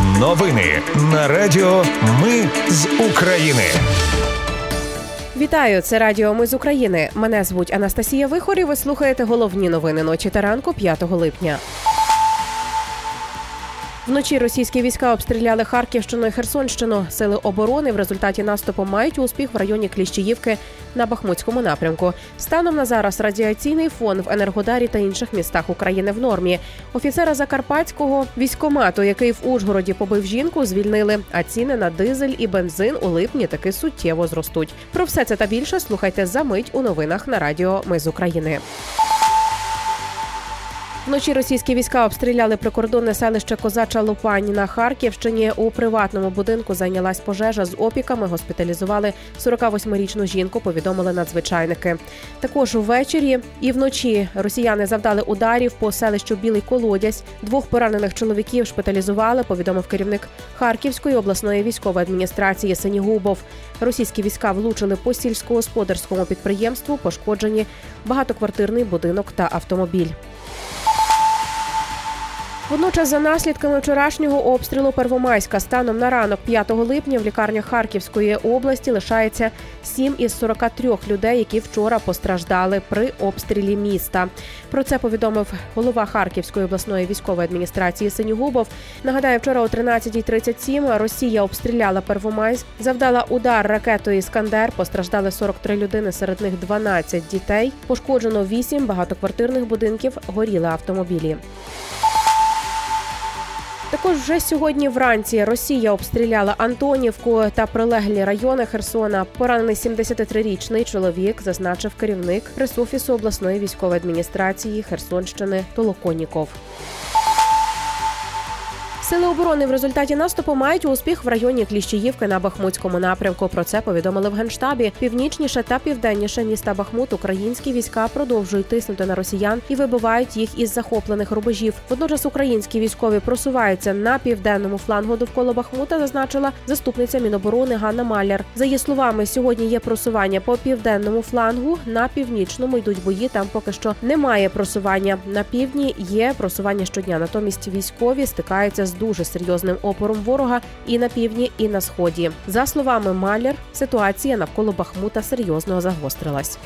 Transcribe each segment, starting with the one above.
Новини на Радіо Ми з України. Вітаю, це Радіо Ми з України. Мене звуть Анастасія Вихор і Ви слухаєте головні новини ночі та ранку 5 липня. Вночі російські війська обстріляли Харківщину і Херсонщину. Сили оборони в результаті наступу мають успіх в районі Кліщіївки на Бахмутському напрямку. Станом на зараз радіаційний фон в Енергодарі та інших містах України в нормі. Офіцера Закарпатського військомату, який в Ужгороді побив жінку, звільнили. А ціни на дизель і бензин у липні таки суттєво зростуть. Про все це та більше слухайте за мить у новинах на Радіо Ми з України. Вночі російські війська обстріляли прикордонне селище Козача Лупань на Харківщині. У приватному будинку зайнялась пожежа з опіками. Госпіталізували 48-річну жінку. Повідомили надзвичайники. Також увечері і вночі росіяни завдали ударів по селищу Білий Колодязь. Двох поранених чоловіків шпиталізували. Повідомив керівник Харківської обласної військової адміністрації Сенігубов. Російські війська влучили по сільськогосподарському підприємству. Пошкоджені багатоквартирний будинок та автомобіль. Водночас, за наслідками вчорашнього обстрілу Первомайська станом на ранок 5 липня в лікарнях Харківської області лишається 7 із 43 людей, які вчора постраждали при обстрілі міста. Про це повідомив голова Харківської обласної військової адміністрації Синігубов. Нагадаю, вчора о 13.37 Росія обстріляла Первомайськ, завдала удар ракетою Іскандер. Постраждали 43 людини, серед них 12 дітей. Пошкоджено 8 багатоквартирних будинків, горіли автомобілі. Також вже сьогодні вранці Росія обстріляла Антонівку та прилеглі райони Херсона. Поранений 73-річний чоловік, зазначив керівник пресофісу обласної військової адміністрації Херсонщини Толоконіков. Сили оборони в результаті наступу мають успіх в районі Кліщіївки на Бахмутському напрямку. Про це повідомили в генштабі. Північніше та південніше міста Бахмут українські війська продовжують тиснути на росіян і вибивають їх із захоплених рубежів. Водночас українські військові просуваються на південному флангу довкола Бахмута. Зазначила заступниця Міноборони Ганна Маляр. За її словами, сьогодні є просування по південному флангу. На північному йдуть бої. Там поки що немає просування. На півдні є просування щодня. Натомість військові стикаються з дуже серйозним опором ворога і на півдні, і на сході. За словами Маляр, ситуація навколо Бахмута серйозно загострилась.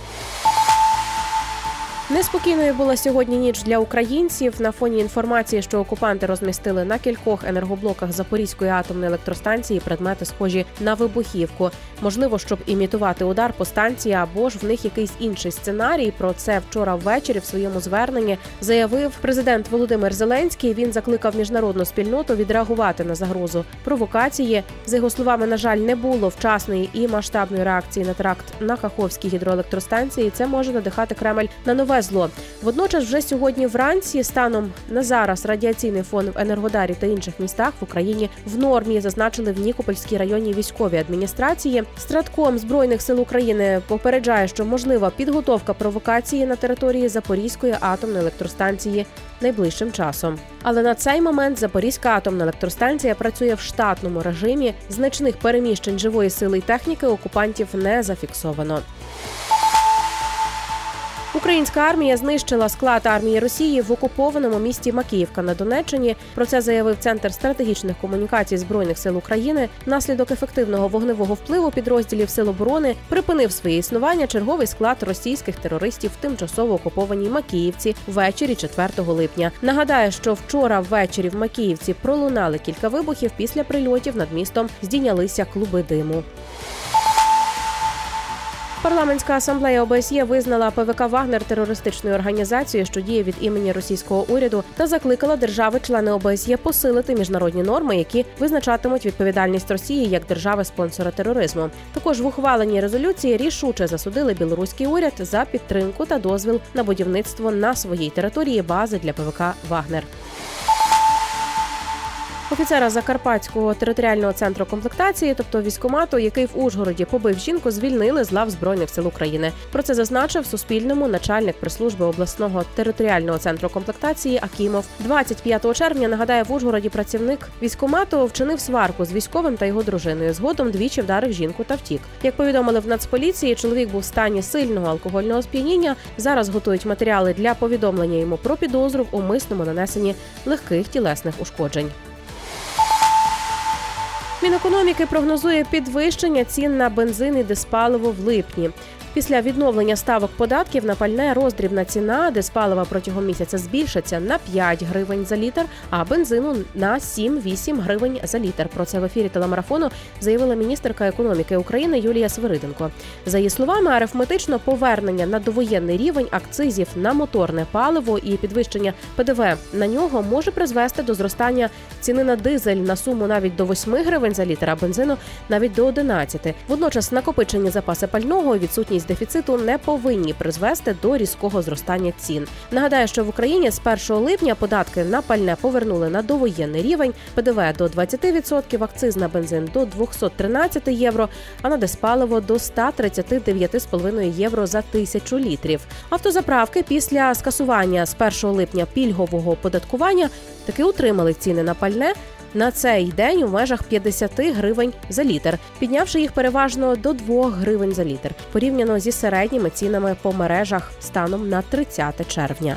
Неспокійною була сьогодні ніч для українців на фоні інформації, що окупанти розмістили на кількох енергоблоках Запорізької атомної електростанції предмети, схожі на вибухівку. Можливо, щоб імітувати удар по станції, або ж в них якийсь інший сценарій. Про це вчора ввечері в своєму зверненні заявив президент Володимир Зеленський. Він закликав міжнародну спільноту відреагувати на загрозу провокації. За його словами, на жаль, не було вчасної і масштабної реакції на теракт на Каховській гідроелектростанції. Це може надихати Кремль на нове зло. Водночас, вже сьогодні вранці, станом на зараз радіаційний фон в Енергодарі та інших містах в Україні в нормі зазначили в Нікопольській районній військовій адміністрації. Стратком збройних сил України попереджає, що можлива підготовка провокації на території Запорізької атомної електростанції найближчим часом. Але на цей момент Запорізька атомна електростанція працює в штатному режимі. Значних переміщень живої сили й техніки окупантів не зафіксовано. Українська армія знищила склад армії Росії в окупованому місті Макіївка на Донеччині. Про це заявив центр стратегічних комунікацій збройних сил України. Внаслідок ефективного вогневого впливу підрозділів сил оборони припинив своє існування черговий склад російських терористів в тимчасово окупованій Макіївці ввечері 4 липня. Нагадаю, що вчора ввечері в Макіївці пролунали кілька вибухів. Після прильотів над містом здійнялися клуби диму. Парламентська асамблея ОБСЄ визнала ПВК Вагнер терористичною організацією, що діє від імені російського уряду, та закликала держави-члени ОБСЄ посилити міжнародні норми, які визначатимуть відповідальність Росії як держави-спонсора тероризму. Також в ухваленій резолюції рішуче засудили білоруський уряд за підтримку та дозвіл на будівництво на своїй території бази для ПВК Вагнер. Офіцера Закарпатського територіального центру комплектації, тобто військомату, який в Ужгороді побив жінку, звільнили з лав збройних сил України. Про це зазначив Суспільному начальник прес-служби обласного територіального центру комплектації Акімов. 25 червня нагадає в Ужгороді працівник військомату вчинив сварку з військовим та його дружиною. Згодом двічі вдарив жінку та втік. Як повідомили в Нацполіції, чоловік був в стані сильного алкогольного сп'яніння. Зараз готують матеріали для повідомлення йому про підозру в умисному нанесенні легких тілесних ушкоджень. Мінекономіки прогнозує підвищення цін на бензин і диспаливо в липні. Після відновлення ставок податків на пальне роздрібна ціна диспалива протягом місяця збільшиться на 5 гривень за літр, а бензину на 7-8 гривень за літр. Про це в ефірі телемарафону заявила міністерка економіки України Юлія Свириденко. За її словами, арифметично повернення на довоєнний рівень акцизів на моторне паливо і підвищення ПДВ на нього може призвести до зростання ціни на дизель на суму навіть до 8 гривень за літр, а бензину навіть до 11. Водночас накопичені запаси пального відсутність дефіциту не повинні призвести до різкого зростання цін. Нагадаю, що в Україні з 1 липня податки на пальне повернули на довоєнний рівень, ПДВ до 20%, акциз на бензин до 213 євро, а на диспаливо до 139,5 євро за тисячу літрів. Автозаправки після скасування з 1 липня пільгового оподаткування таки утримали ціни на пальне на цей день у межах 50 гривень за літр, піднявши їх переважно до 2 гривень за літр, порівняно зі середніми цінами по мережах станом на 30 червня.